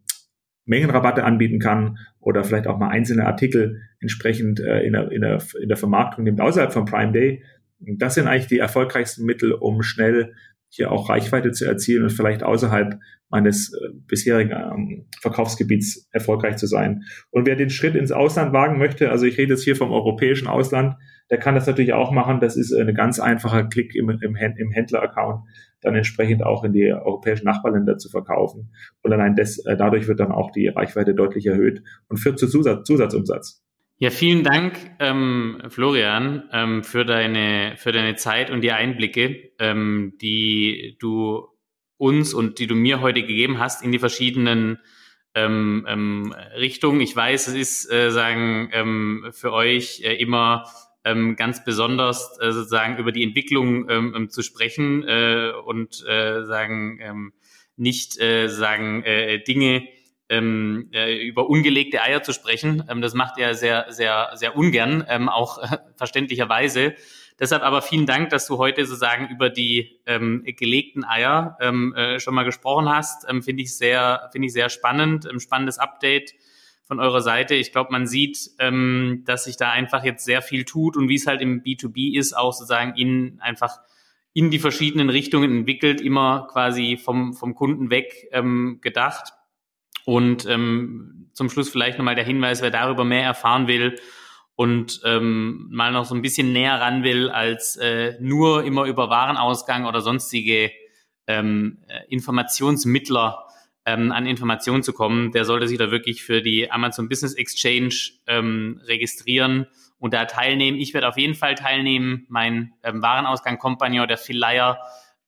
Mengenrabatte anbieten kann oder vielleicht auch mal einzelne Artikel entsprechend äh, in, der, in, der, in der Vermarktung nimmt außerhalb von Prime Day. Das sind eigentlich die erfolgreichsten Mittel, um schnell hier auch Reichweite zu erzielen und vielleicht außerhalb meines äh, bisherigen ähm, Verkaufsgebiets erfolgreich zu sein. Und wer den Schritt ins Ausland wagen möchte, also ich rede jetzt hier vom europäischen Ausland, der kann das natürlich auch machen. Das ist ein ganz einfacher Klick im, im, im Händler-Account, dann entsprechend auch in die europäischen Nachbarländer zu verkaufen. Und allein das, äh, dadurch wird dann auch die Reichweite deutlich erhöht und führt zu Zusatz, Zusatzumsatz. Ja, vielen Dank, ähm, Florian, ähm, für deine für deine Zeit und die Einblicke, ähm, die du uns und die du mir heute gegeben hast in die verschiedenen ähm, ähm, Richtungen. Ich weiß, es ist äh, sagen ähm, für euch äh, immer ähm, ganz besonders äh, sozusagen über die Entwicklung ähm, ähm zu sprechen äh, und äh, sagen ähm, nicht äh, sagen äh, Dinge ähm, äh, über ungelegte Eier zu sprechen. Ähm, das macht er sehr, sehr, sehr ungern, ähm, auch äh, verständlicherweise. Deshalb aber vielen Dank, dass du heute sozusagen über die ähm, gelegten Eier ähm, äh, schon mal gesprochen hast. Ähm, finde ich sehr, finde ich sehr spannend. Ein spannendes Update von eurer Seite. Ich glaube, man sieht, ähm, dass sich da einfach jetzt sehr viel tut und wie es halt im B2B ist, auch sozusagen in einfach in die verschiedenen Richtungen entwickelt, immer quasi vom, vom Kunden weg ähm, gedacht. Und ähm, zum Schluss vielleicht nochmal der Hinweis, wer darüber mehr erfahren will und ähm, mal noch so ein bisschen näher ran will, als äh, nur immer über Warenausgang oder sonstige ähm, äh, Informationsmittler ähm, an Informationen zu kommen, der sollte sich da wirklich für die Amazon Business Exchange ähm, registrieren und da teilnehmen. Ich werde auf jeden Fall teilnehmen. Mein ähm, Warenausgang-Kompagnon, der Phil Leier,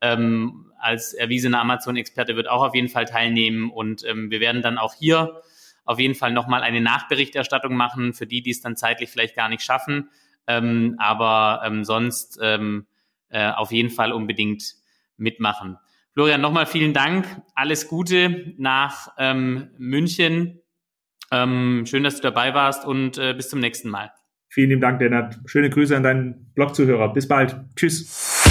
ähm, als erwiesener Amazon-Experte wird auch auf jeden Fall teilnehmen und ähm, wir werden dann auch hier auf jeden Fall nochmal eine Nachberichterstattung machen für die, die es dann zeitlich vielleicht gar nicht schaffen. Ähm, aber ähm, sonst ähm, äh, auf jeden Fall unbedingt mitmachen. Florian, nochmal vielen Dank. Alles Gute nach ähm, München. Ähm, schön, dass du dabei warst und äh, bis zum nächsten Mal. Vielen lieben Dank, Lennart. Schöne Grüße an deinen Blog-Zuhörer. Bis bald. Tschüss.